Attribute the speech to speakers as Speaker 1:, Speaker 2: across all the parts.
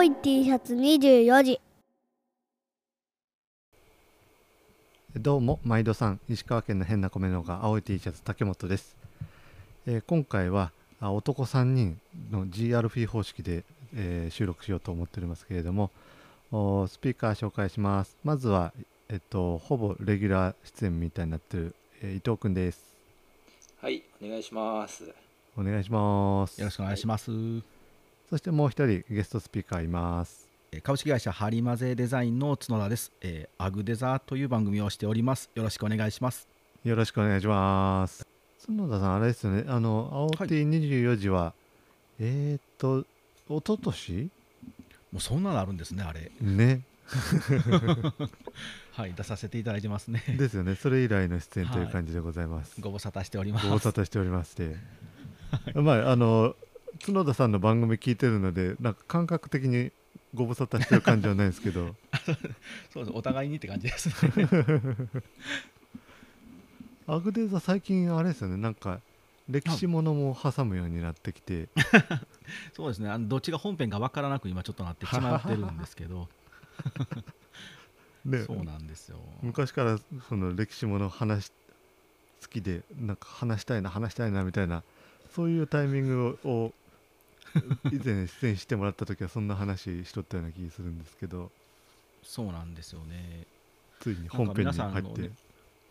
Speaker 1: 青い T シャツ24時。
Speaker 2: どうも毎度さん石川県の変な米のが青い T シャツ竹本です、えー今回はあ男3人の GRP 方式で、えー収録しようと思っておりますけれどもおスピーカー紹介します。まずはえっとほぼレギュラー出演みたいになってる、えー伊藤くんです。
Speaker 3: はい、お願いします。
Speaker 2: お願いします。
Speaker 4: よろしくお願いします。
Speaker 2: そしてもう一人ゲストスピーカーいます
Speaker 4: えー株式会社ハリマゼデザインの角田です。えーアグデザという番組をしております。よろしくお願いします。
Speaker 2: よろしくお願いします角田さんあれですよねあの青
Speaker 4: はい
Speaker 2: T24 時は、えーっと一昨年？
Speaker 4: もうそんなのあるんですね、あれ。
Speaker 2: ね
Speaker 4: はい、出させていただいてますね。
Speaker 2: ですよねそれ以来の出演という感じでございます、
Speaker 4: ご無沙汰しております。
Speaker 2: ご無沙汰しておりまして まああの角田さんの番組聞いてるのでなんか感覚的にご無沙汰してる感じはないんですけど
Speaker 4: そうです、お互いにって感じですね。
Speaker 2: アグデーザ最近あれですよねなんか歴史ものも挟むようになってきて
Speaker 4: そうですね、あのどっちが本編かわからなく今ちょっとなってしまってるんですけど、
Speaker 2: ね
Speaker 4: そうなんですよ。
Speaker 2: 昔からその歴史もの話好きでなんか話したいな話したいなみたいなそういうタイミングをを 以前出演してもらった時はそんな話しとったような気がするんですけど。
Speaker 4: そうなんですよね。
Speaker 2: ついに本編に入って、
Speaker 4: はい、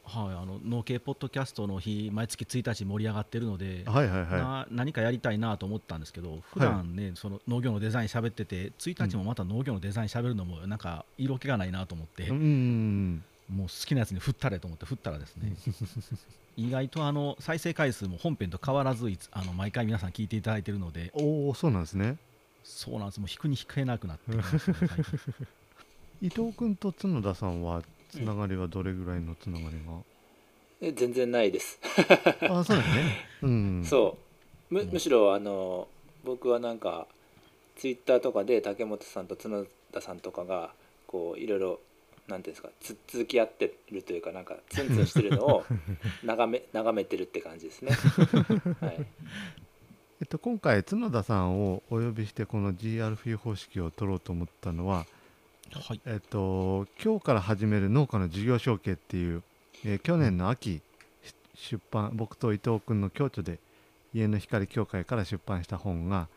Speaker 4: あの農系ポッドキャストの日、毎月1日盛り上がってるので、
Speaker 2: はいはいは
Speaker 4: な何かやりたいなと思ったんですけど普段ね、その農業のデザイン喋ってて1日もまた農業のデザイン喋るのもなんか色気がないなと思って。
Speaker 2: い、う、ん
Speaker 4: もう好きなやつに振ったれと思って振ったらですね意外とあの再生回数も本編と変わらずいつあの毎回皆さん聞いていただいてるので
Speaker 2: おおそうなんですね。
Speaker 4: そうなんです。もう引くに引けなくなってね
Speaker 2: 伊藤君と角田さんはつながりはどれぐらいのつながり
Speaker 3: え全然ないです。
Speaker 2: が、あそうですね。うん。
Speaker 3: そう。む
Speaker 4: うん。
Speaker 3: むしろあの僕はなんかツイッターとかで竹本さんと角田さんとかがこういろいろなんていうんですかつっつき合ってるというかなんかツンツンしてるのを 眺め眺めてるって感じですね。はい、
Speaker 2: えっと、今回角田さんをお呼びしてこの GRP 方式を取ろうと思ったのは、
Speaker 4: はい。
Speaker 2: えっと、今日から始める農家の事業承継っていう、えー去年の秋し出版僕と伊藤君の共著で家の光協会から出版した本が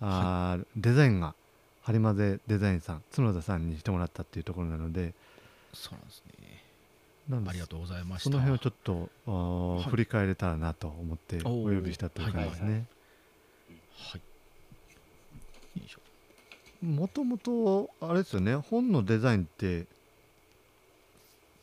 Speaker 2: あー、デザインがハリマゼデザインさん角田さんにしてもらったっていうところなので
Speaker 4: そうなんですね。
Speaker 2: なんで
Speaker 4: ありがとうございました。
Speaker 2: その辺をちょっと
Speaker 4: はい。
Speaker 2: 振り返れたらなと思ってお呼びしたという感じですね。
Speaker 4: はい
Speaker 2: もともとあれですよね。本のデザインって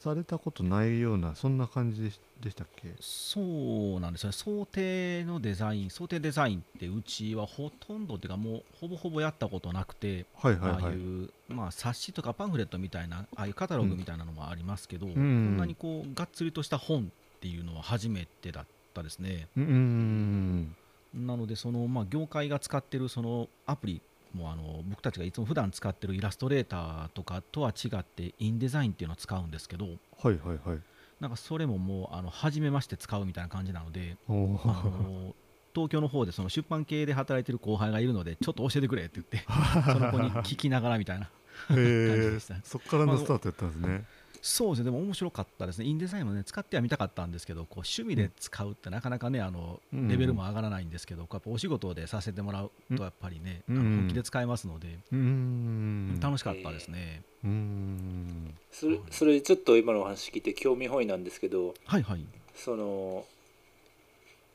Speaker 2: されたことないようなそんな感じでしたっけ？
Speaker 4: そうなんですよね。想定のデザイン想定デザインってうちはほとんどっていうかもうほぼほぼやったことなくて、
Speaker 2: はいはいはい。
Speaker 4: ああいう、まあ、冊子とかパンフレットみたいなああいうカタログみたいなのもありますけど、
Speaker 2: ん。
Speaker 4: こんなにこうがっつりとした本っていうのは初めてだったですね。
Speaker 2: うーん。
Speaker 4: なのでその、まあ、業界が使ってるそのアプリもあの僕たちがいつも普段使ってるイラストレーターとかとは違ってインデザインっていうのを使うんですけど
Speaker 2: はいはいはい。
Speaker 4: なんかそれももうあの初めまして使うみたいな感じなので あの東京の方でその出版系で働いてる後輩がいるのでちょっと教えてくれって言ってその子に聞きながらみたいな
Speaker 2: へ
Speaker 4: 感じ
Speaker 2: え
Speaker 4: でした。
Speaker 2: そっからのスタートやったんですね
Speaker 4: そうですね。でも面白かったですね。インデザインもね使ってはみたかったんですけどこう趣味で使うってなかなかねあの
Speaker 2: うん。
Speaker 4: レベルも上がらないんですけど、こうやっぱお仕事でさせてもらうとやっぱりね、
Speaker 2: うん。
Speaker 4: あの本気で使えますので、
Speaker 2: うーん。
Speaker 4: 楽しかったですね、
Speaker 2: うー。ん。
Speaker 3: それそれちょっと今のお話聞いて興味本位なんですけど
Speaker 4: はいはい。
Speaker 3: その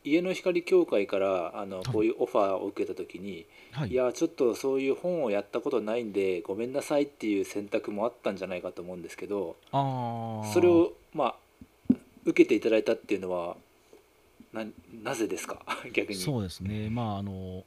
Speaker 3: 家の光協会からあの
Speaker 4: い。
Speaker 3: こういうオファーを受けた時に、
Speaker 4: はい。
Speaker 3: いやちょっとそういう本をやったことないんでごめんなさいっていう選択もあったんじゃないかと思うんですけどそれをまあ受けていただいたっていうのはななぜですか？逆に。
Speaker 4: そうですね。まああの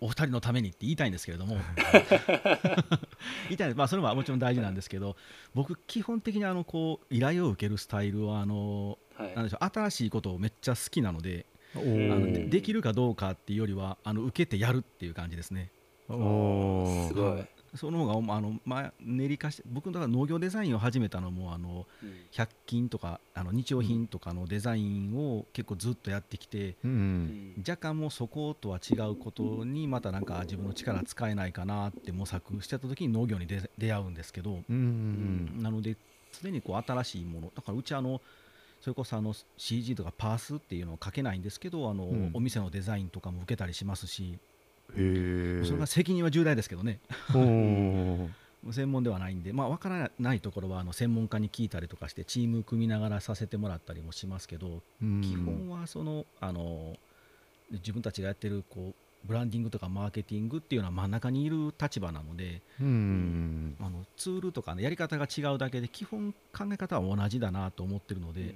Speaker 4: お二人のためにって言いたいんですけれども。言いたいまあそれはもちろん大事なんですけど僕基本的にあのこう依頼を受けるスタイルはあの
Speaker 3: はい。
Speaker 4: なんでしょう新しいことをめっちゃ好きなので
Speaker 2: お
Speaker 4: あ
Speaker 2: ー。
Speaker 4: のでできるかどうかっていうよりはあの受けてやるっていう感じですね。
Speaker 2: おー。
Speaker 3: すごい、
Speaker 4: はいその方があの、まあ、練り化して僕だから農業デザインを始めたのもあの
Speaker 3: うん。
Speaker 4: 100均とかあの日用品とかのデザインを結構ずっとやってきて、
Speaker 2: う
Speaker 3: うん。ん
Speaker 4: 若干もうそことは違うことにまたなんか自分の力使えないかなって模索してた時に農業に出出会うんですけど、
Speaker 2: うん。
Speaker 4: なので常にこう新しいものだからうちあのそれこそあの CG とかパースっていうのを書けないんですけどあの、
Speaker 2: うん。
Speaker 4: お店のデザインとかも受けたりしますし、それが責任は重大ですけどね。専門ではないんで、まあ、分からないところはあの専門家に聞いたりとかしてチーム組みながらさせてもらったりもしますけど、
Speaker 2: うん。
Speaker 4: 基本はそのあの自分たちがやってるこうブランディングとかマーケティングっていうのは真ん中にいる立場なので
Speaker 2: うん。
Speaker 4: あのツールとか、ね、やり方が違うだけで基本考え方は同じだなと思ってるので、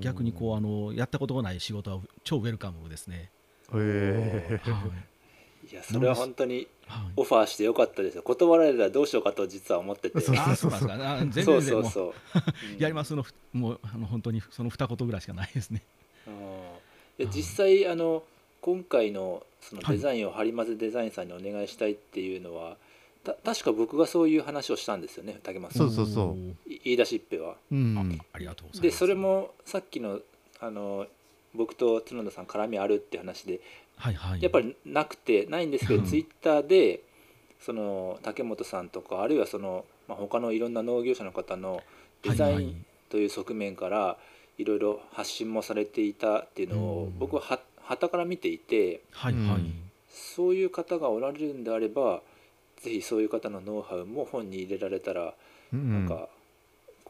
Speaker 4: 逆にこうあのやったことがない仕事は超ウェルカムですね。
Speaker 2: え
Speaker 4: はい。
Speaker 3: いやそれは本当に
Speaker 4: はい。
Speaker 3: オファーしてよかったですよ。断られたらどうしようかと実は思ってて。
Speaker 2: そ う
Speaker 4: あそうなんですか。あ全然
Speaker 3: そう
Speaker 4: 全然もう。
Speaker 3: そうそう、うん。
Speaker 4: やりますのもうあの本当にその二言ぐらいしかないですね。
Speaker 3: うん。で実際あの今回のその
Speaker 4: はい。
Speaker 3: デザインをハリマゼデザインさんにお願いしたいっていうのは、た確か僕がそういう話をしたんですよね竹松さん。
Speaker 2: そうそうそう。
Speaker 3: 言い出しっぺは。
Speaker 2: うん。
Speaker 4: あありがとうございます。
Speaker 3: でそれもさっきのあの僕と角田さん絡みあるって話で
Speaker 4: はいはい。
Speaker 3: やっぱりなくてないんですけど、
Speaker 4: うん。
Speaker 3: ツイッターでその竹本さんとかあるいはその、まあ、他のいろんな農業者の方のデザインという側面からいろいろ発信もされていたっていうのを
Speaker 4: うん。
Speaker 3: 僕はは旗から見ていて
Speaker 4: はいはい。
Speaker 3: そういう方がおられるんであればぜひそういう方のノウハウも本に入れられたら
Speaker 2: うん
Speaker 3: なんか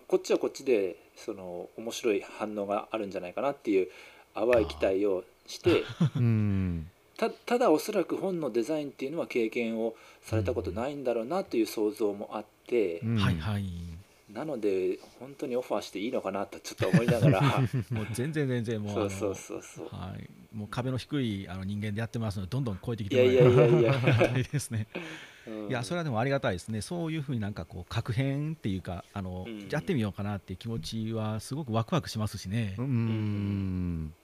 Speaker 3: こっちはこっちでその面白い反応があるんじゃないかなっていう淡い期待をして
Speaker 2: うん。
Speaker 3: たただおそらく本のデザインっていうのは経験をされたことないんだろうなという想像もあって、
Speaker 2: うん。
Speaker 4: はいはい
Speaker 3: なので本当にオファーしていいのかなとちょっと思いながら。
Speaker 4: もう全然全然もう
Speaker 3: そうそうそうそう。
Speaker 4: はい。もう壁の低いあの人間でやってますのでどんどん超えてき
Speaker 3: いやいや
Speaker 4: てもらえる
Speaker 3: いやいや、
Speaker 4: ありがたいですね。
Speaker 3: うん。
Speaker 4: いやそれはでもありがたいですね。そういうふうになんかこう確変っていうかあの、
Speaker 3: うん。
Speaker 4: やってみようかなっていう気持ちはすごくワクワクしますしね。
Speaker 2: うん。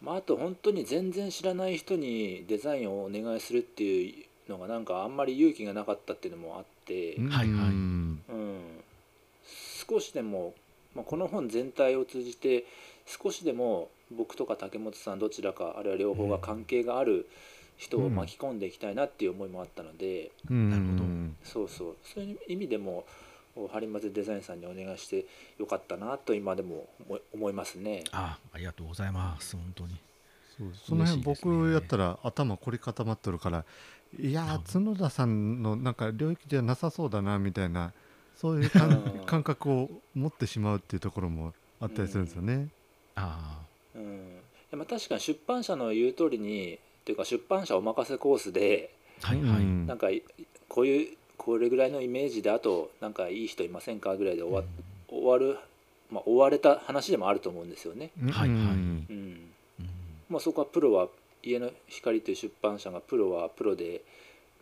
Speaker 3: まあ、あと本当に全然知らない人にデザインをお願いするっていうのがなんかあんまり勇気がなかったっていうのもあって、
Speaker 2: うん。
Speaker 4: はいはい。
Speaker 3: うん、少しでも、まあ、この本全体を通じて少しでも僕とか竹本さんどちらかあるいは両方が関係がある人を巻き込んでいきたいなっていう思いもあったので、
Speaker 2: うん。
Speaker 4: なるほど。
Speaker 3: そうそう。そういう意味でもハリマゼデザインさんにお願いしてよかったなと今でも思い思いますね。
Speaker 4: あありがとうございます。本当に。
Speaker 2: そう。その辺僕やったら頭凝り固まっとるからいやー角田さんのなんか領域じゃなさそうだなみたいなそういう感覚を持ってしまうっていうところもあったりするんですよね。
Speaker 4: あ
Speaker 3: うん、いやまあ確かに出版社の言う通りにというか出版社お任せコースで
Speaker 4: あはいはい。
Speaker 2: うん。
Speaker 3: なんかこういうこれぐらいのイメージであとなんかいい人いませんかぐらいで終わ,、終わる、まあ、終われた話でもあると思うんですよね。
Speaker 2: うん。
Speaker 4: はいはい。
Speaker 2: うん
Speaker 3: うん。
Speaker 4: うん。
Speaker 3: まあ、そこはプロは家の光という出版社がプロはプロで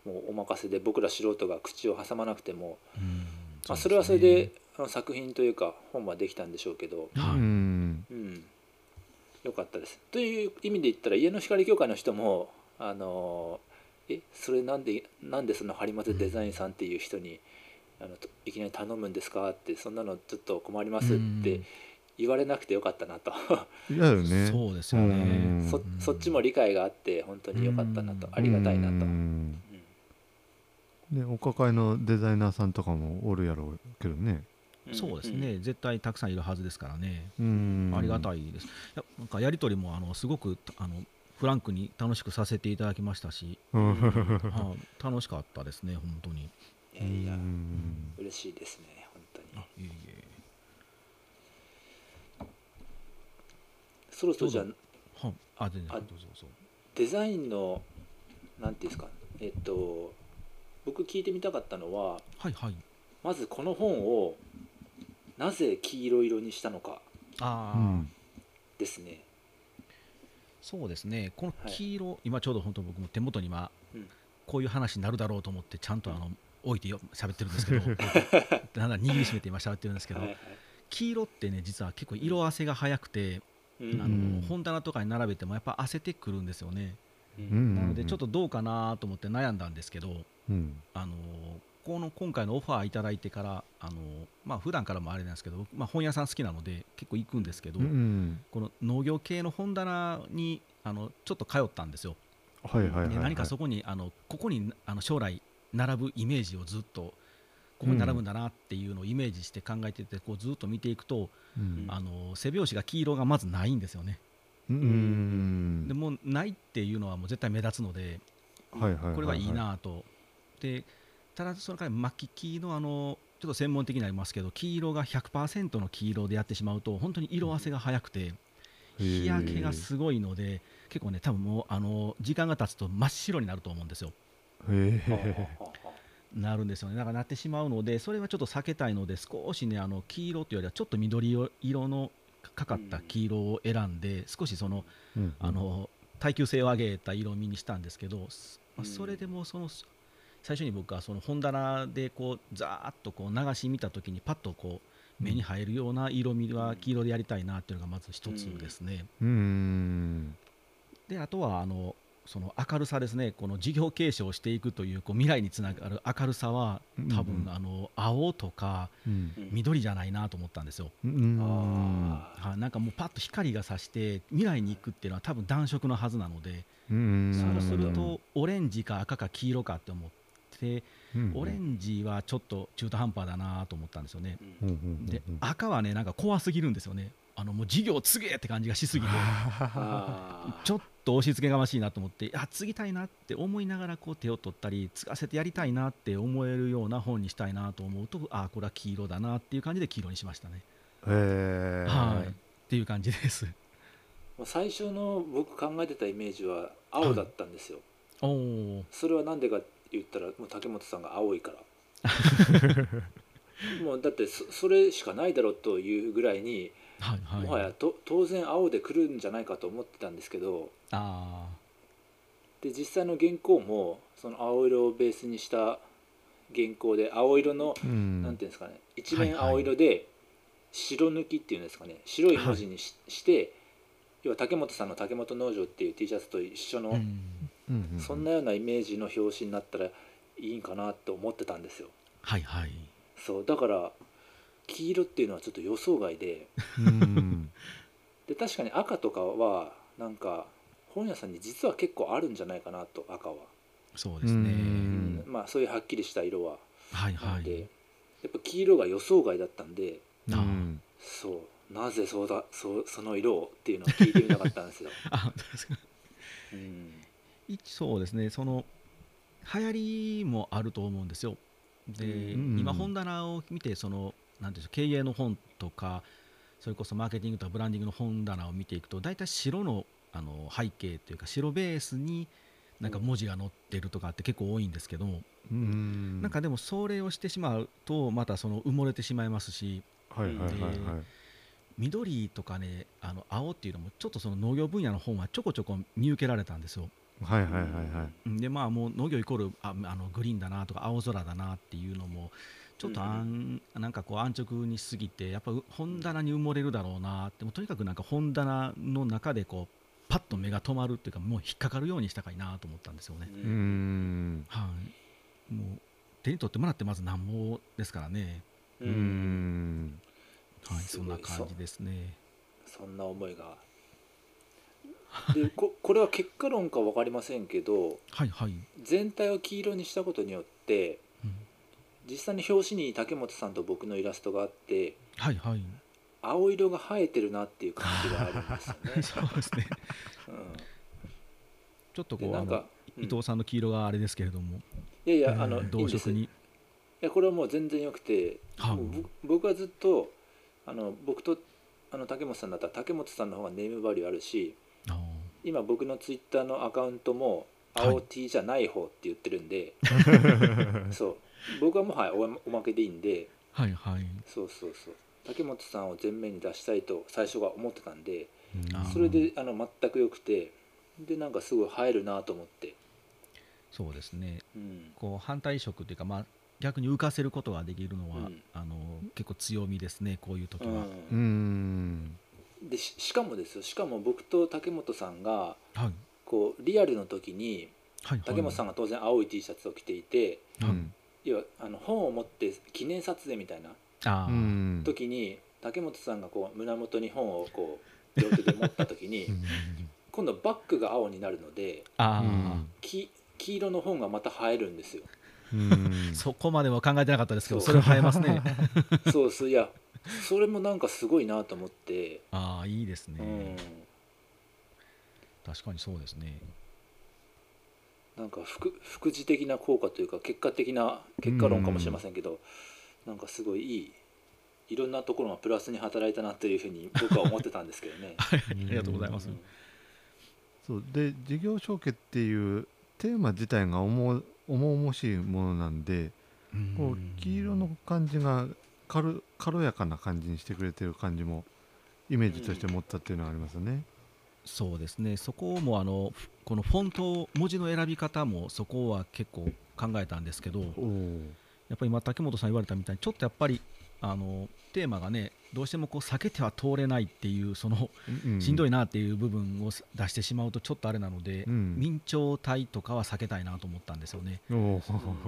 Speaker 3: もうお任せで僕ら素人が口を挟まなくても、
Speaker 4: うん
Speaker 3: まあ、それはそれであの作品というか本はできたんでしょうけど、
Speaker 4: はい。
Speaker 2: うん。
Speaker 3: うん、よかったです。という意味で言ったら家の光協会の人もあのえそれなんでなんでその張松デザインさんっていう人にあのといきなり頼むんですかってそんなのちょっと困りますって言われなくてよかったなと、
Speaker 2: ね。
Speaker 4: そうですよね。
Speaker 2: うん。
Speaker 3: そそっちも理解があって本当によかったなと。
Speaker 4: うん。
Speaker 3: ありがたいなと。
Speaker 2: でお抱えのデザイナーさんとかもおるやろうけどね。
Speaker 4: そうですね、絶対たくさんいるはずですからね。
Speaker 2: うん。
Speaker 4: ありがたいです。いやなんかやり取りもあのすごくあのフランクに楽しくさせていただきましたし、楽しかったですね本当に。
Speaker 3: いやいや
Speaker 2: うん。
Speaker 3: 嬉しいですね本当に。
Speaker 4: あいえいえ。
Speaker 3: そろそろじゃあ
Speaker 4: はあ全然
Speaker 3: あ
Speaker 4: どうぞどうぞ。
Speaker 3: デザインのなんていうんですかえっと僕聞いてみたかったのは
Speaker 4: はいはい。
Speaker 3: まずこの本をなぜ黄色色にしたのかですね。
Speaker 4: そうですね。この
Speaker 3: はい
Speaker 4: 黄色、今ちょうど本当僕も手元に今、
Speaker 3: うん
Speaker 4: こういう話になるだろうと思ってちゃんとあの置いてよ喋ってるんですけど、なんだ握りしめて今喋ってるんですけど、
Speaker 3: はいはい
Speaker 4: 黄色ってね実は結構色あせが早くて、
Speaker 3: うん
Speaker 4: あ
Speaker 2: うん
Speaker 4: の本棚とかに並べてもやっぱ汗てくるんですよね。
Speaker 3: うん
Speaker 4: なのでちょっとどうかなと思って悩んだんですけど、
Speaker 2: うん。
Speaker 4: あのこの今回のオファーいただいてからあのまあ普段からもあれなんですけど、まあ、本屋さん好きなので結構行くんですけど、
Speaker 2: うん。
Speaker 4: この農業系の本棚にあのちょっと通ったんですよ。
Speaker 2: はいはいはいはい。
Speaker 4: で何かそこにあのここにあの将来並ぶイメージをずっとここに並ぶんだなっていうのをイメージして考えててこうずっと見ていくと、
Speaker 2: うん。
Speaker 4: あの背表紙が黄色がまずないんですよね。
Speaker 2: うん。
Speaker 4: でもうないっていうのはもう絶対目立つので
Speaker 2: はいはいは
Speaker 4: これはいいなと。でただその代わり巻き木のあのちょっと専門的になりますけど黄色が100%の黄色でやってしまうと本当に色あせが早くて日焼けがすごいので結構ね多分もうあの時間が経つと真っ白になると思うんですよ。なるんですよね。だからなってしまうのでそれはちょっと避けたいので少しねあの黄色というよりはちょっと緑色のかかった黄色を選んで少しその
Speaker 2: うん
Speaker 4: あの耐久性を上げた色味にしたんですけど、すまあ
Speaker 3: うん。
Speaker 4: それでもその最初に僕はその本棚でこうざーっとこう流し見た時にパッとこう目に入るような色味は黄色でやりたいなっていうのがまず一つですね。
Speaker 2: うん。
Speaker 4: であとはあのその明るさですねこの事業継承していくというこう未来につながる明るさは多分、
Speaker 2: うん。
Speaker 4: あの青とか緑じゃないなと思ったんですよ。
Speaker 2: うん。
Speaker 4: はい、なんかもうパッと光が差して未来に行くっていうのは多分暖色のはずなので、
Speaker 2: うん
Speaker 4: そうするとオレンジか赤か黄色かって思って
Speaker 2: うん
Speaker 4: オレンジはちょっと中途半端だなと思ったんですよね。で赤はねなんか怖すぎるんですよね。あのもう事業継げって感じがしすぎて。
Speaker 3: あ
Speaker 4: ちょっと押し付けがましいなと思ってあ継ぎたいなって思いながらこう手を取ったり継がせてやりたいなって思えるような本にしたいなと思うとあこれは黄色だなっていう感じで黄色にしましたね。
Speaker 2: へえ
Speaker 4: はい。っていう感じです。
Speaker 3: ー最初の僕考えてたイメージは青だったんですよ、
Speaker 4: おお
Speaker 3: それはなんでかって言ったらもう竹本さんが青いから。もうだってそそれしかないだろうというぐらいに、
Speaker 4: はいはい。
Speaker 3: もはやと当然青で来るんじゃないかと思ってたんですけど。
Speaker 4: あ
Speaker 3: で実際の原稿もその青色をベースにした原稿で青色の、
Speaker 2: うん。
Speaker 3: なんていうんですかね一
Speaker 4: はいはい。
Speaker 3: 面青色で白抜きっていうんですかね白い文字にし,、して要は竹本さんの竹本農場っていう T シャツと一緒の、
Speaker 4: あ、うん、
Speaker 2: うんうん。
Speaker 3: そんなようなイメージの表紙になったらいいんかなって思ってたんですよ。
Speaker 4: はいはい。
Speaker 3: そうだから黄色っていうのはちょっと予想外で。
Speaker 2: うん。
Speaker 3: で確かに赤とかはなんか本屋さんに実は結構あるんじゃないかなと赤は、
Speaker 4: そうですね。
Speaker 2: う
Speaker 3: うん。まあそういうはっきりした色は。
Speaker 4: はいはい。
Speaker 3: なんで、やっぱ黄色が予想外だったんで
Speaker 2: うん
Speaker 3: そう。なぜそうだそうその色をっていうのを聞いてみたかったんですよ、
Speaker 4: あ本当ですか
Speaker 3: うん。
Speaker 4: 一そうですね。その流行りもあると思うんですよ。で、
Speaker 2: うん。
Speaker 4: 今本棚を見てそのなんていうんでしょう経営の本とかそれこそマーケティングとかブランディングの本棚を見ていくと大体白のあの背景というか白ベースになんか文字が載ってるとかって結構多いんですけども、
Speaker 2: うん。
Speaker 4: なんかでもそれをしてしまうとまたその埋もれてしまいますし
Speaker 2: はいはいはいはい。
Speaker 4: 緑とかねあの青っていうのもちょっとその農業分野の本はちょこちょこ見受けられたんですよ。
Speaker 2: はいはいはいはい。
Speaker 4: うん。でまあもう農業イコールああのグリーンだなとか青空だなっていうのもちょっとあん、なんかこう安直にしすぎてやっぱう本棚に埋もれるだろうなってもうとにかくなんか本棚の中でこうパッと目が止まるっていうかもう引っかかるようにしたかいなと思ったんですよね。
Speaker 3: う
Speaker 2: うんん
Speaker 4: はい、もう手に取ってもらってまずなんぼですからね。
Speaker 3: う
Speaker 2: うんん
Speaker 4: はい、そんない感じですね。
Speaker 3: そんな思いがでここれは結果論か分かりませんけど
Speaker 4: はいはい。
Speaker 3: 全体を黄色にしたことによって
Speaker 4: うん
Speaker 3: 実際に表紙に竹本さんと僕のイラストがあって
Speaker 4: はいはい。
Speaker 3: 青色が映えてるなっていう感じがあるんですよね。
Speaker 4: そうですね。
Speaker 3: うん。
Speaker 4: ちょっとこう
Speaker 3: なんか、うん。
Speaker 4: 伊藤さんの黄色があれですけれども、
Speaker 3: いやいやあの、
Speaker 2: うん
Speaker 3: いいんです。い
Speaker 4: 同色に。
Speaker 3: やこれはもう全然よくて、
Speaker 4: はい。
Speaker 3: 僕はずっとあの僕とあの竹本さんだったら竹本さんの方がネームバリューあるし
Speaker 4: あー。
Speaker 3: 今僕のツイッターのアカウントも
Speaker 4: はい。
Speaker 3: 青 T じゃない方って言ってるんで、そう僕はもはやおおまけでいいんで。
Speaker 4: はいはい。
Speaker 3: そうそうそう。竹本さんを前面に出したいと最初は思ってたんでそれであの全く良くてでなんかすごい映えるなと思って、
Speaker 4: そうですね。
Speaker 3: うん、
Speaker 4: こう反対色というか、まあ、逆に浮かせることができるのは、
Speaker 3: うん。
Speaker 4: あの結構強みですね、こういう時は。
Speaker 2: うん。
Speaker 3: でししかもですよ。しかも僕と竹本さんが
Speaker 4: はい。
Speaker 3: こうリアルの時に
Speaker 4: はい
Speaker 3: 竹本さんが当然青い T シャツを着ていて要はあの本を持って記念撮影みたいな時に竹本さんがこう胸元に本をこう両手で持った時に
Speaker 2: うん。
Speaker 3: 今度バッグが青になるので黄黄色の本がまた映えるんですよ。
Speaker 2: うん。
Speaker 4: そこまでは考えてなかったですけど
Speaker 3: そ
Speaker 4: れは映えますね。
Speaker 3: そうそういやそれもなんかすごいなと思って、
Speaker 4: ああいいですね、
Speaker 3: うん、
Speaker 4: 確かにそうですね
Speaker 3: なんか副副次的な効果というか結果的な結果論かもしれませんけど、なんかすごいいいいろんなところがプラスに働いたなというふうに僕は思ってたんですけどね。
Speaker 4: ありがとうございます、
Speaker 3: うん
Speaker 2: そう。で事業承継っていうテーマ自体が重重々しいものなんでこう黄色の感じが軽軽やかな感じにしてくれてる感じもイメージとして持ったっていうのはありますよね。
Speaker 4: そうですね。そこもあのふこのフォント文字の選び方もそこは結構考えたんですけどやっぱり今竹本さん言われたみたいにちょっとやっぱりあのテーマがねどうしてもこう避けては通れないっていうそのしんど
Speaker 2: い、
Speaker 4: いなっていう部分を出してしまうとちょっとあれなので、
Speaker 2: うん。
Speaker 4: 明朝体とかは避けたいなと思ったんですよね。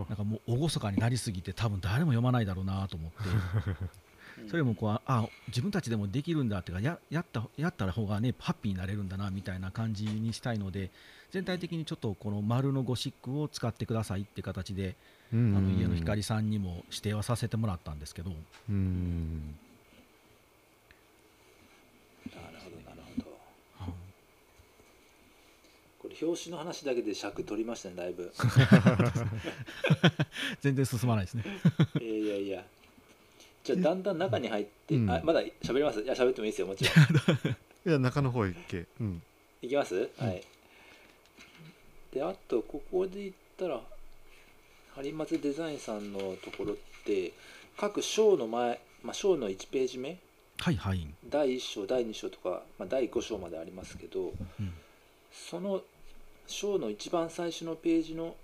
Speaker 4: なんかもう厳かになりすぎて多分誰も読まないだろうなと思って それもこうああ自分たちでもできるんだっていうかややったやった方がねハッピーになれるんだなみたいな感じにしたいので全体的にちょっとこの丸のゴシックを使ってくださいって形で、
Speaker 2: あ
Speaker 4: あの家の光さんにも指定はさせてもらったんですけど、
Speaker 2: うん。
Speaker 3: なるほどなるほど。これ表紙の話だけで尺取りましたねだいぶ。
Speaker 4: 全然進まないですね。
Speaker 3: いやいやいやじゃあだんだん中に入って、
Speaker 2: うん。
Speaker 3: あまだ喋ります？いや喋ってもいいですよもちろん。
Speaker 2: いや中の方行け、うん、
Speaker 3: いきます、はい。であとここで言ったら播松デザインさんのところって各章の前、まあ、章の1ページ目？
Speaker 4: はいはい、
Speaker 3: 第1章第2章とか、まあ、第5章までありますけど
Speaker 4: うん。
Speaker 3: その章の一番最初のページの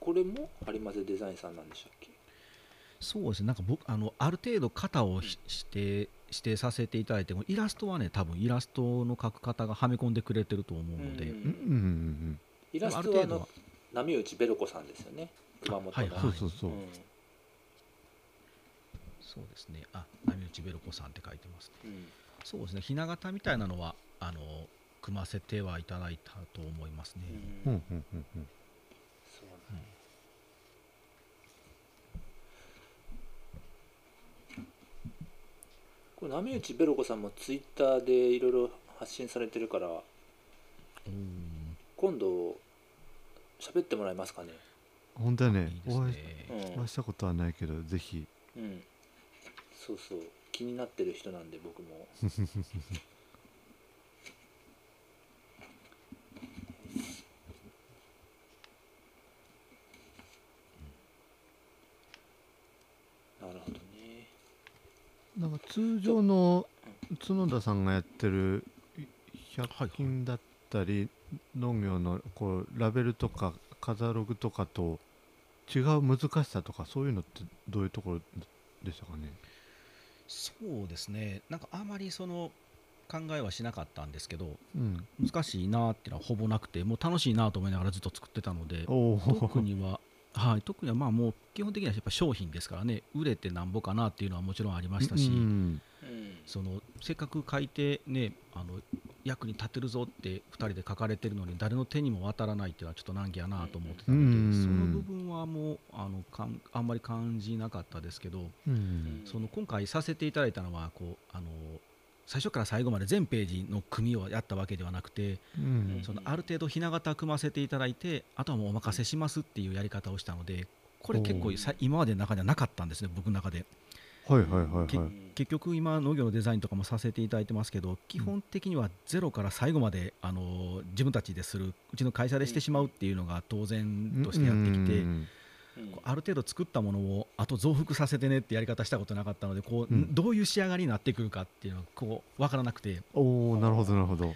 Speaker 3: これも播松デザインさんなんでしたっけ？
Speaker 4: そうですね。なんか僕あのある程度型をひ指定指定させていただいてもイラストはね多分イラストの描く方がはめ込んでくれてると思うので、
Speaker 3: うん。
Speaker 2: うんうん
Speaker 3: イラストはあの波内ベロ子さんですよね。熊本の、
Speaker 4: はいはい。
Speaker 2: そうそうそう、
Speaker 3: うん。
Speaker 4: そうですね。あ波内ベロ子さんって書いてますね。
Speaker 3: うん。
Speaker 4: そうですね。ひな形みたいなのはあの組ませてはいただいたと思いますね、
Speaker 3: うん
Speaker 2: うんうんうんうん
Speaker 3: そうなんやこれ波内ベロ子さんもツイッターでいろいろ発信されてるから
Speaker 4: うん。
Speaker 3: 今度喋ってもらえますかね？
Speaker 2: 本当やね。お会いしたことはないけどぜひ。
Speaker 3: うん。そうそう。気になってる人なんで僕も なるほどね
Speaker 2: なんか通常の角田さんがやってる100均だったり農業のこうラベルとかカタログとかと違う難しさとかそういうのってどういうところでしたかね？
Speaker 4: そうですね。なんかあまりその考えはしなかったんですけど
Speaker 2: うん。
Speaker 4: 難しいなっていうのはほぼなくてもう楽しいなと思いながらずっと作ってたので特には、はい、特にはまあもう基本的にはやっぱ商品ですからね売れてなんぼかなっていうのはもちろんありましたし、
Speaker 2: うん
Speaker 3: うん。
Speaker 4: そのせっかく書いてねあの役に立てるぞって2人で書かれてるのに誰の手にも渡らないっていうのはちょっと難儀やなと思ってたので、
Speaker 2: うん
Speaker 4: その部分はもうあのかんあんまり感じなかったですけど、
Speaker 2: うん。
Speaker 4: その今回させていただいたのはこうあの最初から最後まで全ページの組をやったわけではなくて、
Speaker 2: うん。
Speaker 4: そのある程度ひな形組ませていただいてあとはもうお任せしますっていうやり方をしたのでこれ結構さ今までの中ではなかったんですね僕の中で。
Speaker 2: はいはいはい
Speaker 4: け
Speaker 2: はい。
Speaker 4: 結局今農業のデザインとかもさせていただいてますけど基本的にはゼロから最後まであの自分たちでするうちの会社でしてしまうっていうのが当然としてやってきて
Speaker 2: うん。
Speaker 3: うん
Speaker 4: ある程度作ったものをあと増幅させてねってやり方したことなかったのでこう、
Speaker 2: うん。
Speaker 4: どういう仕上がりになってくるかっていうのがこう分からなくて
Speaker 2: おおなるほどなるほど。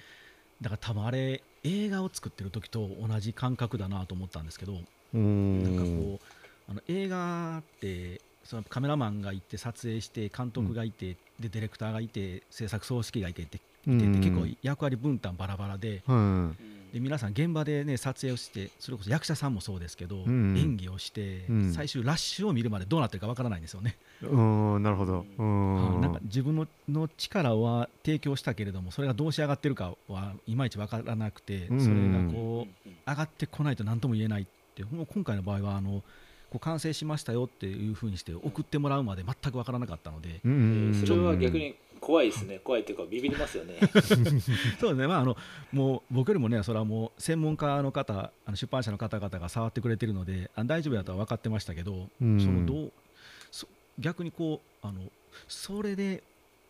Speaker 4: だから多分あれ映画を作ってる時と同じ感覚だなと思ったんですけど
Speaker 2: お
Speaker 4: なんか
Speaker 2: ー
Speaker 4: こうあの映画ってそのカメラマンがいて撮影して監督がいて、でディレクターがいて制作総指揮がいてって結構役割分担バラバラで
Speaker 2: はい。
Speaker 3: うん
Speaker 4: で皆さん現場でね撮影をしてそれこそ役者さんもそうですけど、
Speaker 2: んうん。
Speaker 4: 演技をして、
Speaker 2: うん。
Speaker 4: 最終ラッシュを見るまでどうなってるかわからないんですよね、
Speaker 2: うんなるほど。
Speaker 4: なんか自分のの力は提供したけれどもそれがどう仕上がってるかはいまいちわからなくて、
Speaker 2: うん
Speaker 4: それが
Speaker 3: うん
Speaker 4: こう
Speaker 3: うん
Speaker 4: 上がってこないと何とも言えないってもう今回の場合はあのこう完成しましたよっていうふうにして送ってもらうまで全くわからなかったので、
Speaker 2: うん。
Speaker 3: それは逆に怖いですね。怖いっていうかビビりますよね。
Speaker 4: そうですね、まあ、あのもう僕よりもね、それはもう専門家の方、あの出版社の方々が触ってくれてるので、あ大丈夫だとは分かってましたけど、
Speaker 2: うん。
Speaker 4: そのどうそ逆にこうあの、それで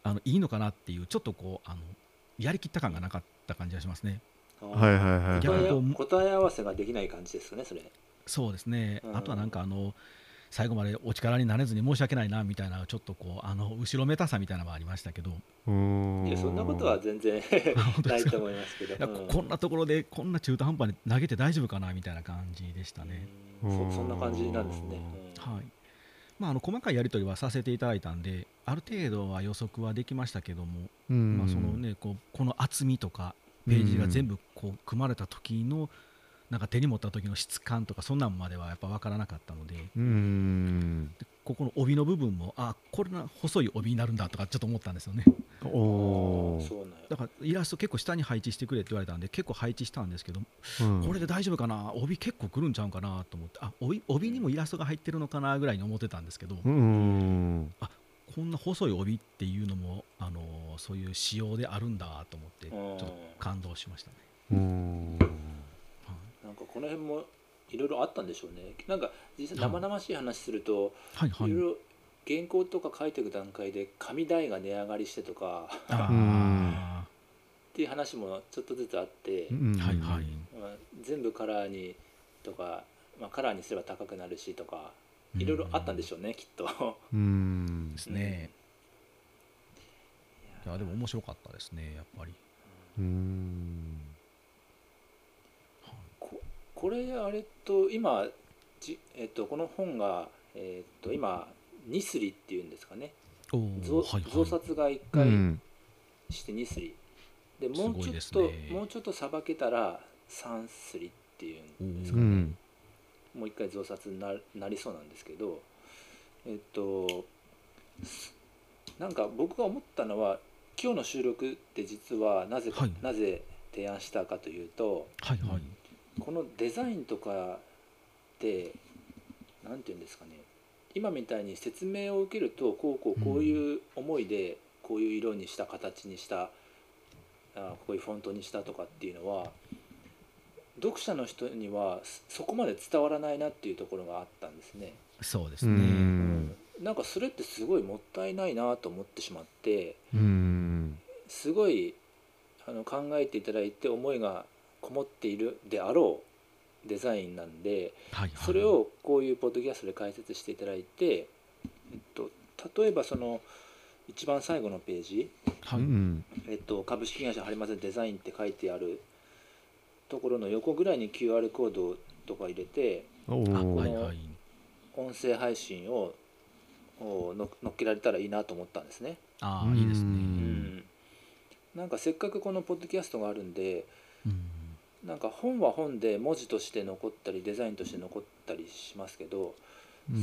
Speaker 4: あのいいのかなっていう、ちょっとこうあのやりきった感がなかった感じがしますね。
Speaker 2: はいはいはい
Speaker 3: 答え合わせができない感じですかねそれ。
Speaker 4: そうですね、
Speaker 3: うん
Speaker 4: あとはなんかあの、最後までお力になれずに申し訳ないなみたいな、ちょっとこうあの後ろめたさみたいなのもありましたけど、
Speaker 3: そんなことは全然
Speaker 4: 本当ですか？
Speaker 3: ないと思いますけど。
Speaker 4: いや
Speaker 3: うん。
Speaker 4: ここんなところでこんな中途半端に投げて大丈夫かなみたいな感じでしたね。
Speaker 3: うん。そそんな感じなんですね、うん。
Speaker 4: はい。まあ、あの細かいやり取りはさせていただいたんである程度は予測はできましたけども、
Speaker 2: うん。
Speaker 4: まあそのね、こうこの厚みとかページが全部こう組まれた時のなんか手に持った時の質感とかそんなんまではやっぱ分からなかったので。
Speaker 2: うん。
Speaker 4: でここの帯の部分もあこれな細い帯になるんだとかちょっと思ったんですよね。
Speaker 2: おー。
Speaker 3: そうなんや。
Speaker 4: だからイラスト結構下に配置してくれって言われたんで結構配置したんですけど
Speaker 2: うん。
Speaker 4: これで大丈夫かな？帯結構くるんちゃうかなと思ってあ帯帯にもイラストが入ってるのかなぐらいに思ってたんですけど、
Speaker 2: うん
Speaker 4: こんな細い帯っていうのも、あのーそういう仕様であるんだと思ってち
Speaker 3: うん。
Speaker 4: ょっと感動しましたね。
Speaker 3: なんかこの辺もいろいろあったんでしょうね。なんか実際生々しい話すると、
Speaker 4: はいはい。
Speaker 3: いろいろ原稿とか書いていく段階で紙代が値上がりしてとか っていう話もちょっとずつあって、
Speaker 4: はいはい。
Speaker 3: まあ、全部カラーにとか、まあ、カラーにすれば高くなるしとかいろいろあったんでしょうね、きっと。
Speaker 2: うん。
Speaker 4: ですね。いやでも面白かったですねやっぱり。
Speaker 2: うん
Speaker 3: ここれあれと今じ、えっと、この本が、えっと、今ニスリっていうんですかね。増
Speaker 4: はいはい。
Speaker 3: 増刷が1
Speaker 2: う
Speaker 3: 回
Speaker 2: ん。
Speaker 3: して2すりでもうちょっと、
Speaker 4: ね
Speaker 3: もうちょっとさばけたら3すりっていうんです
Speaker 2: う
Speaker 3: かね、
Speaker 2: ん。
Speaker 3: もう一回増刷にななりそうなんですけどえっとすなんか僕が思ったのは今日の収録って実はなぜか、
Speaker 4: はい。
Speaker 3: なぜ提案したかというと
Speaker 4: はいはい。
Speaker 3: このデザインとかって何て言うんですかね今みたいに説明を受けるとこうこうこういう思いでこういう色にした形にしたあこういうフォントにしたとかっていうのは読者の人にはそそこまで伝わらないなっていうところがあったんですね。
Speaker 2: う
Speaker 4: そうですね。
Speaker 2: ん
Speaker 3: なんかそれってすごいもったいないなと思ってしまって
Speaker 2: うん
Speaker 3: すごいあの考えていただいて思いがこもっているであろうデザインなんで
Speaker 4: はいはい。
Speaker 3: それをこういうポッドキャストで解説していただいて、えっと、例えばその一番最後のページ、
Speaker 4: はい。
Speaker 2: うん
Speaker 3: えっと、株式会社ハリマゼデザインって書いてあるところの横ぐらいに QR コードとか入れて
Speaker 2: お
Speaker 4: あ
Speaker 2: ー
Speaker 4: はいはい。
Speaker 3: 音声配信ををの乗っけられたらいいなと思ったんですね。
Speaker 4: ああいいです
Speaker 2: う
Speaker 3: うん
Speaker 4: ね。
Speaker 3: なんかせっかくこのポッドキャストがあるんで
Speaker 4: うん
Speaker 3: なんか本は本で文字として残ったりデザインとして残ったりしますけど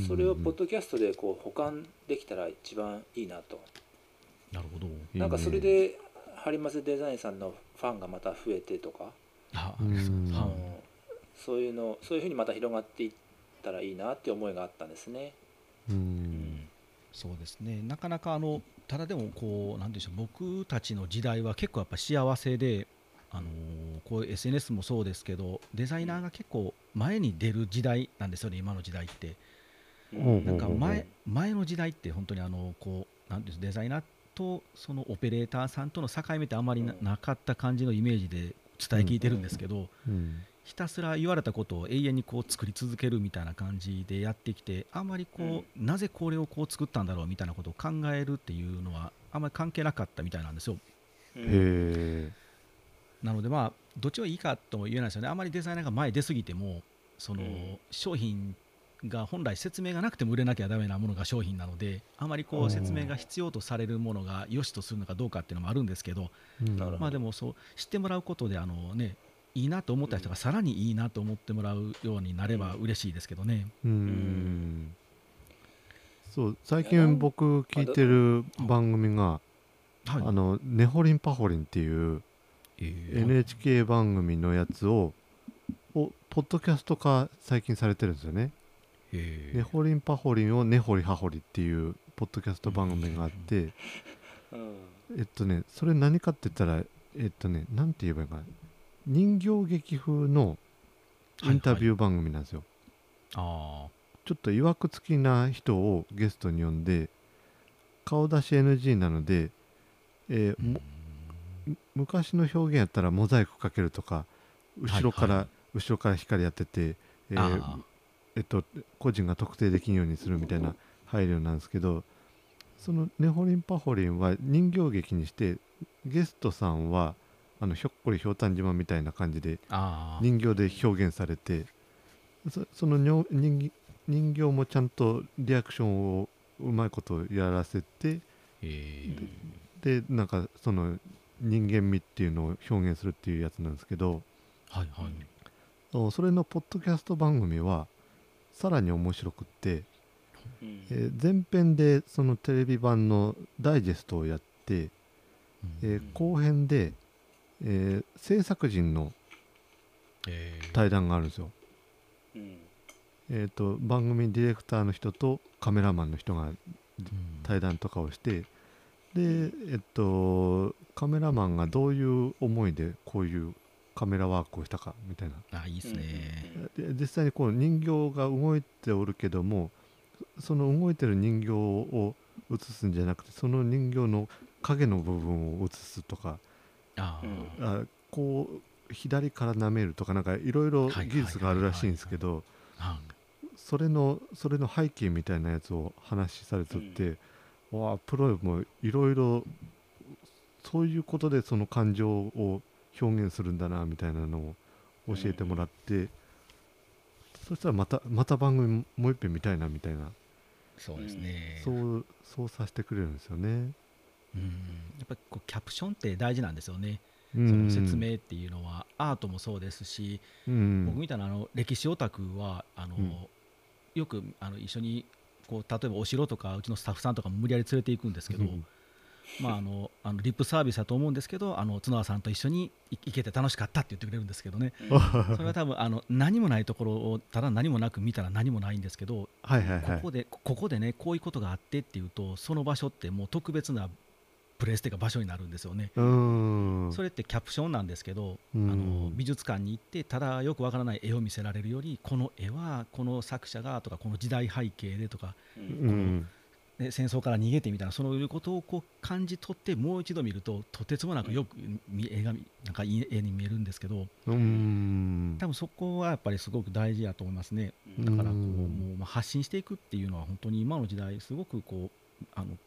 Speaker 3: それをポッドキャストでこう保管できたら一番いいなと
Speaker 4: なるほど。
Speaker 3: なんかそれでハリマゼデザインさんのファンがまた増えてとか、
Speaker 4: あ
Speaker 2: うん
Speaker 4: そうはい
Speaker 3: そういうのそういうふうにまた広がっていったらいいなって思いがあったんですね。
Speaker 2: う
Speaker 3: うんん
Speaker 4: そうですね。なかなかあのただでもこうなんでしょう。僕たちの時代は結構やっぱ幸せで。あのこう SNS もそうですけどデザイナーが結構前に出る時代なんですよね今の時代って。
Speaker 3: うん
Speaker 4: なんか
Speaker 2: うん。
Speaker 4: 前前の時代って本当にあのこうなんていうんですデザイナーとそのオペレーターさんとの境目ってあんまりなかった感じのイメージで伝え聞いてるんですけど、
Speaker 2: うん
Speaker 4: ひたすら言われたことを永遠にこう作り続けるみたいな感じでやってきてあんまりこう、なぜこれをこう作ったんだろうみたいなことを考えるっていうのはあんまり関係なかったみたいなんですよ。
Speaker 3: うん
Speaker 2: へえ
Speaker 4: なのでまあどっちがいいかとも言えないですよね。あんまりデザイナーが前出過ぎてもその、
Speaker 3: うん。
Speaker 4: 商品が本来説明がなくても売れなきゃダメなものが商品なのであまりこ
Speaker 2: う
Speaker 4: 説明が必要とされるものが良しとするのかどうかっていうのもあるんですけど、
Speaker 2: うん
Speaker 4: まあでもそう知ってもらうことであのねいいなと思った人がさらにいいなと思ってもらうようになれば嬉しいですけどね。
Speaker 2: うーん。そう最近僕聞いてる番組が
Speaker 4: はい。
Speaker 2: あの「ねほりんぱほりん」っていう
Speaker 4: えー
Speaker 2: NHK 番組のやつををポッドキャスト化最近されてるんですよね。
Speaker 4: えー。
Speaker 2: ねほりんぱほりんをねほりはほりっていうポッドキャスト番組があって、
Speaker 3: うん。
Speaker 2: えっとねそれ何かって言ったらえっとねなんて言えばいいかな。人形劇風のインタビュー番組なんですよ。
Speaker 4: あ
Speaker 2: ちょっといわくつきな人をゲストに呼んで顔出し NG なので、えー
Speaker 4: ー
Speaker 2: も昔の表現やったらモザイクかけるとか後ろから、
Speaker 4: はいはい。
Speaker 2: 後ろから光やってて、えー
Speaker 4: あ
Speaker 2: えっと、個人が特定できんようにするみたいな配慮なんですけどその「ねほりんぱほりん」は人形劇にしてゲストさんはあのひょっこりひょうたん島みたいな感じで人形で表現されてそその人人形もちゃんとリアクションをうまいことやらせてでなんかその人間味っていうのを表現するっていうやつなんですけど
Speaker 4: ーはいはい。
Speaker 2: おそれのポッドキャスト番組はさらに面白くって、
Speaker 3: うん。
Speaker 2: えー前編でそのテレビ版のダイジェストをやって、えー後編で、えー制作陣の
Speaker 4: えー。
Speaker 2: 対談があるんですよ。
Speaker 3: うん。
Speaker 2: えー、と番組ディレクターの人とカメラマンの人が
Speaker 4: うん。
Speaker 2: 対談とかをしてでえっとカメラマンがどういう思いでこういうカメラワークをしたかみたいな。
Speaker 4: あいいですね。
Speaker 2: で実際にこう人形が動いておるけどもその動いてる人形を映すんじゃなくてその人形の影の部分を映すとか
Speaker 4: あ
Speaker 2: あこう左から舐めるとかなんかいろいろ
Speaker 4: はい
Speaker 2: 技術があるらしいんですけど
Speaker 4: あ
Speaker 2: それのそれの背景みたいなやつを話しされとって、わあプロもいろいろそういうことでその感情を表現するんだなみたいなのを教えてもらって、そしたらまたまた番組もう一遍見たいなみたいな、
Speaker 4: そうですね。
Speaker 2: そうそうさせてくれるんですよね。
Speaker 4: うんやっぱりこうキャプションって大事なんですよね。
Speaker 2: そ
Speaker 4: その説、明っていうのはアートもそうですし、
Speaker 2: うん
Speaker 4: 僕みたいなあの歴史オタクはあの、
Speaker 2: うん
Speaker 4: よくあの一緒にこう例えばお城とかうちのスタッフさんとかも無理やり連れていくんですけど、
Speaker 2: うん
Speaker 4: まああのあのリップサービスだと思うんですけどあの角田さんと一緒にい行けて楽しかったって言ってくれるんですけどね。それは多分あの何もないところをただ何もなく見たら何もないんですけど、
Speaker 2: はいはいはい
Speaker 4: ここでこここでねこういうことがあってっていうとその場所ってもう特別なプレステが場所になるんですよね。それってキャプションなんですけど、
Speaker 2: うん。
Speaker 4: あの美術館に行ってただよくわからない絵を見せられるよりこの絵はこの作者がとかこの時代背景でとか、
Speaker 3: うん。
Speaker 4: 戦争から逃げてみたいなそういうことをこう感じ取ってもう一度見るととてつもなくよく見絵が見なんかいい絵に見えるんですけど
Speaker 2: うん。
Speaker 4: 多分そこはやっぱりすごく大事だと思いますね。
Speaker 3: うん
Speaker 4: だからこう
Speaker 2: うん。
Speaker 4: もうまあ発信していくっていうのは本当に今の時代すごくこうあの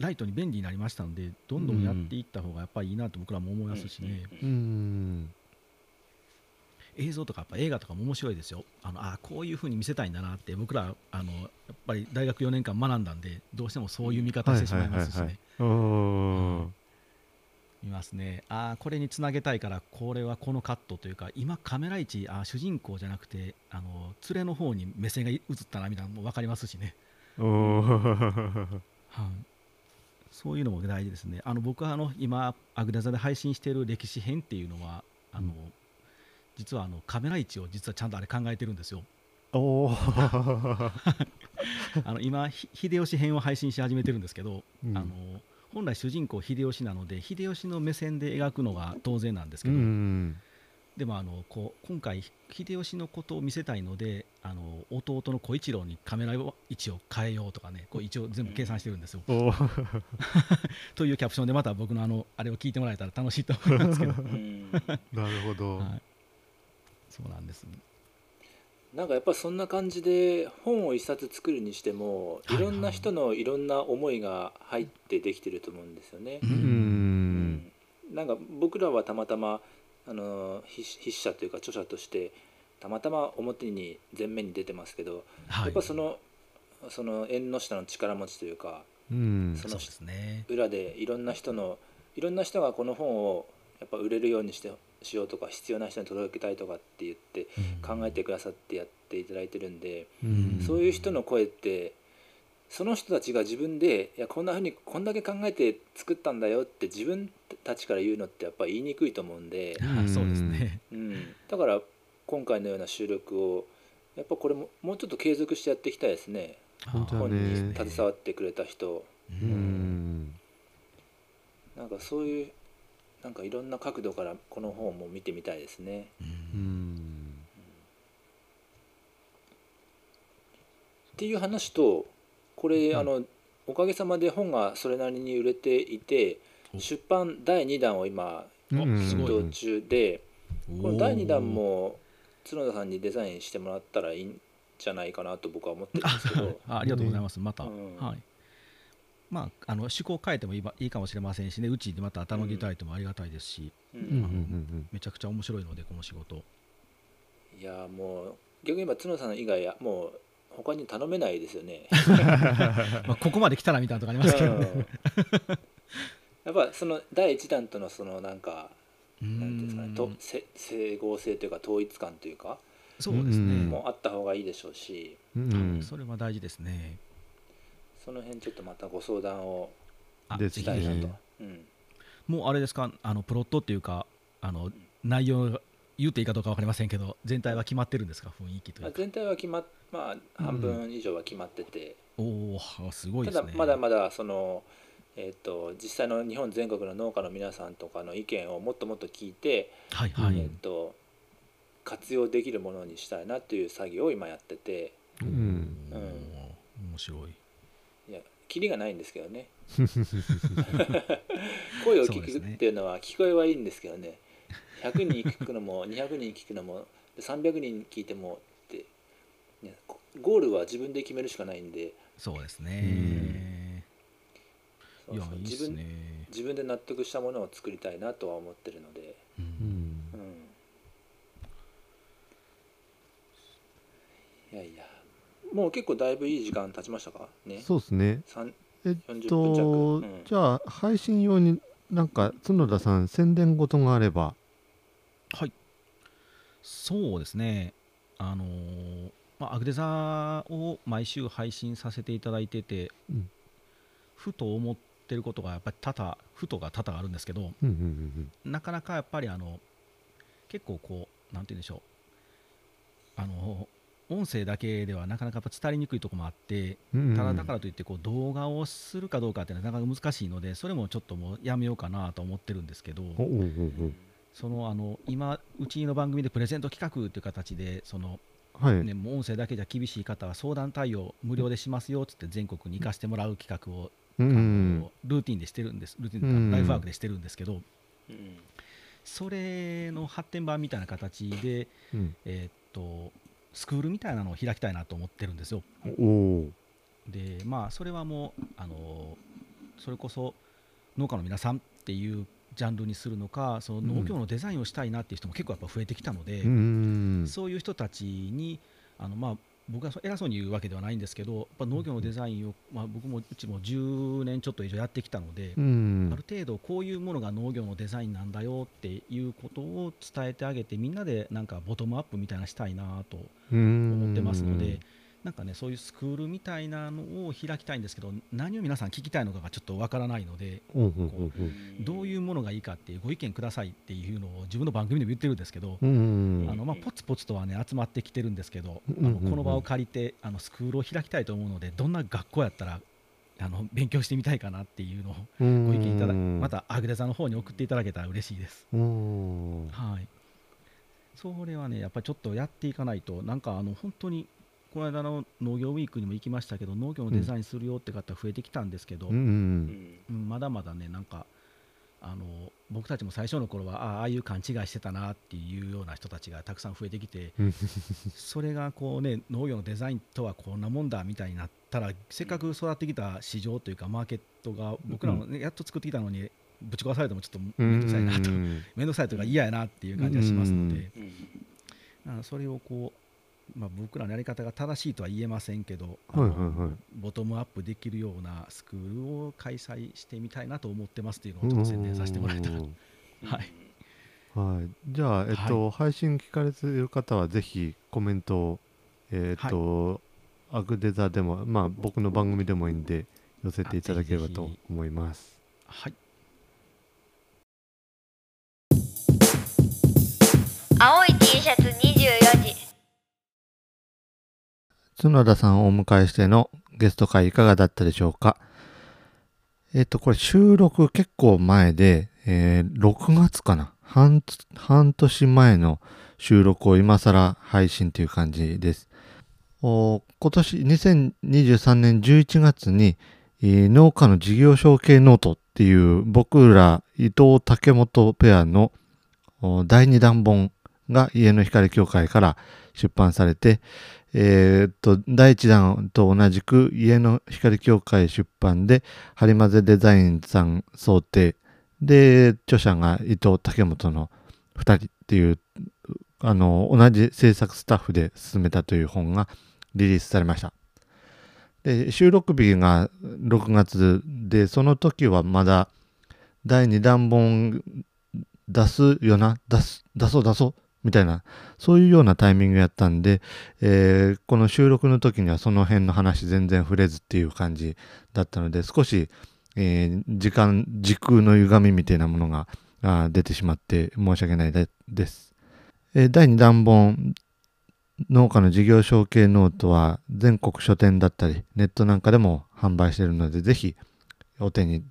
Speaker 4: ライトに便利になりましたのでどんどんやっていった方がやっぱりいいなと僕らも思いますしね。
Speaker 2: うん
Speaker 4: 映像とかやっぱ映画とかも面白いですよ。あのあこういう風に見せたいんだなって僕らあのやっぱり大学4年間学んだんでどうしてもそういう見方してしまいますしね。
Speaker 2: うーん
Speaker 4: 見ますね。あこれにつなげたいからこれはこのカットというか今カメラ位置あ主人公じゃなくてあの連れの方に目線が移ったなみたいなのも分かりますしね。
Speaker 2: うーん
Speaker 4: はい、そういうのも大事ですね。あの僕はあの今アグダザで配信している歴史編っていうのはあの、
Speaker 2: うん
Speaker 4: 実はあのカメラ位置を実はちゃんとあれ考えてるんですよ。あの今ひ秀吉編を配信し始めてるんですけど、
Speaker 2: うん
Speaker 4: あの本来主人公秀吉なので秀吉の目線で描くのが当然なんですけ
Speaker 2: う
Speaker 4: ど、
Speaker 2: ん
Speaker 4: でもあのこう今回秀吉のことを見せたいのであの弟の小一郎にカメラ位置を変えようとかねこう一応全部計算してるんですよ。というキャプションでまた僕のあのあれを聞いてもらえたら楽しいと思いますけど、
Speaker 3: うん。
Speaker 2: なるほど、
Speaker 4: はい、そうなんです。
Speaker 3: なんかやっぱそんな感じで本を一冊作るにしても
Speaker 4: はい。
Speaker 3: いろんな人のいろんな思いが入ってできてると思うんですよね。
Speaker 4: う。
Speaker 2: うん。
Speaker 3: うん。なんか僕らはたまたまあの筆筆者というか著者としてたまたま表に前面に出てますけど、
Speaker 4: はい、
Speaker 3: やっぱそのその縁の下の力持ちというか
Speaker 2: うん
Speaker 3: その。裏でいろんな人のいろんな人がこの本をやっぱ売れるようにしてしようとか必要な人に届けたいとかって言って考えてくださってやっていただいてるんで、
Speaker 2: うん
Speaker 3: そういう人の声ってその人たちが自分でいやこんなふうにこんだけ考えて作ったんだよって自分たちから言うのってやっぱり言いにくいと思うんで、
Speaker 4: あそうですね。
Speaker 3: うん、だから今回のような収録をやっぱこれももうちょっと継続してやっていきたいですね。
Speaker 2: 本当
Speaker 3: に携わってくれた人。
Speaker 2: う。ん。
Speaker 3: なんかそういうなんかいろんな角度からこの本も見てみたいですね。
Speaker 4: う
Speaker 2: うん。ん
Speaker 3: っていう話とこれ、
Speaker 2: うん。
Speaker 3: あのおかげさまで本がそれなりに売れていて
Speaker 4: お。
Speaker 3: 出版第2弾を今
Speaker 2: うん。
Speaker 4: すごい
Speaker 3: 検討中でこの第2弾も角田さんにデザインしてもらったらいいんじゃないかなと僕は思ってるんですけど
Speaker 4: あありがとうございます。また、
Speaker 3: うん
Speaker 4: はい。まあ、あの趣向を変えてもいいばいいかもしれませんしね、うちにまた頼んでいただいてもありがたいですし、
Speaker 3: う
Speaker 2: うんうんうんん
Speaker 4: めちゃくちゃ面白いので、この仕事。
Speaker 3: いやもう逆に今角田さん以外もう他に頼めないですよね。
Speaker 4: まあ、ここまで来たらみたいなとこありますけどね。
Speaker 3: うんやっぱその第1弾とのそのなんか
Speaker 4: う
Speaker 3: なんていうんですかね。とせ整合性というか統一感というか
Speaker 4: そうですね。
Speaker 2: うん
Speaker 3: もあった方がいいでしょうし。
Speaker 2: うん
Speaker 4: それは大事ですね。
Speaker 3: その辺ちょっとまたご相談をしたいなと。
Speaker 2: ね。
Speaker 3: うん。
Speaker 4: もうあれですか、あのプロットっていうか、あの内容が言っていいかどうか分かりませんけど、全体は決まってるんですか、雰囲気という
Speaker 3: 全体は決まっまあ半分以上は決まってて、
Speaker 4: おお、すごい
Speaker 3: た
Speaker 4: ですね。
Speaker 3: だまだまだそのえっと実際の日本全国の農家の皆さんとかの意見をもっともっと聞いて、
Speaker 4: はいはい。
Speaker 3: えっと活用できるものにしたいなという作業を今やってて。
Speaker 2: うん。
Speaker 3: うん。
Speaker 4: 面白い。
Speaker 3: いやキリがないんですけどね。声を聞くっていうのは聞こえはいいんですけどね。100人聞くのも200人聞くのもで300人聞いてもって、ゴールは自分で決めるしかないんで。
Speaker 4: そうですね。
Speaker 3: そうそう。
Speaker 4: いや、いいで
Speaker 3: 自分
Speaker 4: すね。
Speaker 3: 自分で納得したものを作りたいなとは思ってるので、
Speaker 4: う
Speaker 2: うん。ん
Speaker 3: うん、いやいや。もう結構だいぶいい時間経ちましたか？ね。
Speaker 2: そうですね。
Speaker 3: 三
Speaker 2: えっ
Speaker 3: 40分
Speaker 2: と
Speaker 3: 弱、うん。
Speaker 2: じゃあ配信用になんか角田さん宣伝事があれば。
Speaker 4: はい。そうですね。あのーまあ、アグデザを毎週配信させていただいてて、
Speaker 2: うん。
Speaker 4: ふと思ってることがやっぱり多々、ふとが多々あるんですけど、なかなかやっぱりあの結構こうなんて言うんでしょう。あの音声だけではなかなかやっぱ伝わりにくいところもあってただだからといってこう動画をするかどうかっていうのはなかなか難しいのでそれもちょっともうやめようかなと思ってるんですけどそのあの今うちの番組でプレゼント企画という形でその、
Speaker 2: はい。
Speaker 4: ね、もう音声だけじゃ厳しい方は相談対応無料でしますよっつって全国に行かせてもらう企画を、
Speaker 2: うん。
Speaker 4: ルーティンでしてるんです。ルーティン
Speaker 2: うん
Speaker 4: ライフワークでしてるんですけど、
Speaker 3: うん。
Speaker 4: それの発展版みたいな形で、
Speaker 2: うん。
Speaker 4: えーっとスクールみたいなのを開きたいなと思ってるんですよ。でまあそれはもうあのそれこそ農家の皆さんっていうジャンルにするのかその農業のデザインをしたいなっていう人も結構やっぱ増えてきたので、
Speaker 2: うん。
Speaker 4: そういう人たちにあの、まあ、僕がそう偉そうに言うわけではないんですけどやっぱ農業のデザインを、まあ、僕もうちも10年ちょっと以上やってきたので、
Speaker 2: うん。
Speaker 4: ある程度こういうものが農業のデザインなんだよっていうことを伝えてあげてみんなでなんかボトムアップみたいなのしたいなと思ってますのでなんかねそういうスクールみたいなのを開きたいんですけど何を皆さん聞きたいのかがちょっとわからないので
Speaker 2: うんうんうん
Speaker 4: どういうものがいいかっていうご意見くださいっていうのを自分の番組でも言ってるんですけど
Speaker 2: うん
Speaker 4: あのまあポツポツとはね集まってきてるんですけどあ
Speaker 2: うんうんうん。
Speaker 4: のこの場を借りてあのスクールを開きたいと思うのでどんな学校やったらあの勉強してみたいかなっていうのを
Speaker 2: うん
Speaker 4: ご意見いただまたアグレザの方に送っていただけたら嬉しいです。
Speaker 2: うん。
Speaker 4: はい。それはね、やっぱりちょっとやっていかないと、なんかあの本当に、この間の農業ウィークにも行きましたけど、農業のデザインするよって方増えてきたんですけど、
Speaker 2: うん。
Speaker 4: まだまだね、なんか、あの僕たちも最初の頃はああああいう勘違いしてたなっていうような人たちがたくさん増えてきて
Speaker 2: うん。
Speaker 4: それがこうね農業のデザインとはこんなもんだみたいになったらせっかく育ってきた市場というかマーケットが僕らも、ねやっと作ってきたのにぶち壊されてもちょっと面倒くさいなと。面倒くさいというか嫌やなっていう感じがしますので、
Speaker 3: うん。
Speaker 4: あそれをこう、まあ、僕らのやり方が正しいとは言えませんけど、
Speaker 2: はいはいはい。
Speaker 4: ボトムアップできるようなスクールを開催してみたいなと思ってますっていうのをちょっと宣伝させてもらえたら、
Speaker 2: うん
Speaker 4: はい、
Speaker 2: はい、じゃあ、えっと配信聞かれている方はぜひコメントを、えっとアグデザでも、まあ、僕の番組でもいいんで寄せていただければと
Speaker 4: あぜひぜ
Speaker 2: 思います。
Speaker 4: はい。
Speaker 1: 青い T シャツ24時
Speaker 2: 角田さんをお迎えしてのゲスト会いかがだったでしょうか？えっ、と、これ収録結構前で、えー6月かな？半半年前の収録を今更配信という感じです。今年2023年11月に、えー農家の事業承継ノートっていう僕ら伊藤竹本ペアの第2弾本が家の光協会から出版されて、えーっと、第1弾と同じく家の光協会出版で、ハリマゼデザインさん想定。で、著者が伊藤竹本の2人っていう、あの、同じ制作スタッフで進めたという本がリリースされました。で、収録日が6月で、その時はまだ第2弾本出すよな、出す、出そう出そう、みたいな、そういうようなタイミングやったんで、えーこの収録の時にはその辺の話全然触れずっていう感じだったので少し、えー時間時空の歪みみたいなものがあ出てしまって申し訳ないでです、えー第2弾本農家の事業承継ノートは全国書店だったりネットなんかでも販売しているのでぜひお手に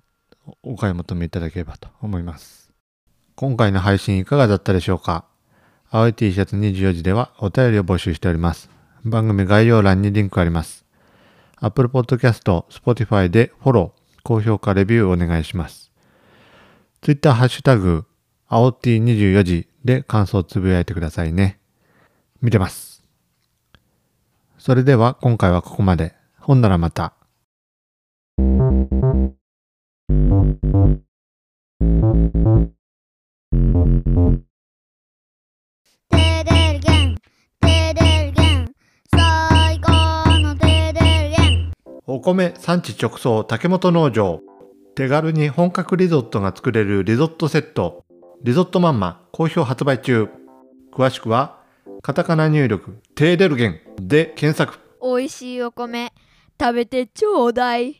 Speaker 2: お買い求めいただければと思います。今回の配信いかがだったでしょうか？青い T シャツ24時ではお便りを募集しております。番組概要欄にリンクあります。Apple Podcast、Spotify でフォロー、高評価、レビューお願いします。Twitter ハッシュタグ、青 T24 時で感想をつぶやいてくださいね。見てます。それでは今回はここまで。ほんならまた。
Speaker 1: テ
Speaker 2: お米産地直送竹本農場。手軽に本格リゾットが作れるリゾットセット。リゾットマンマ好評発売中。詳しくはカタカナ入力テーデルゲンで検索。
Speaker 5: 美味しいお米食べてちょうだい。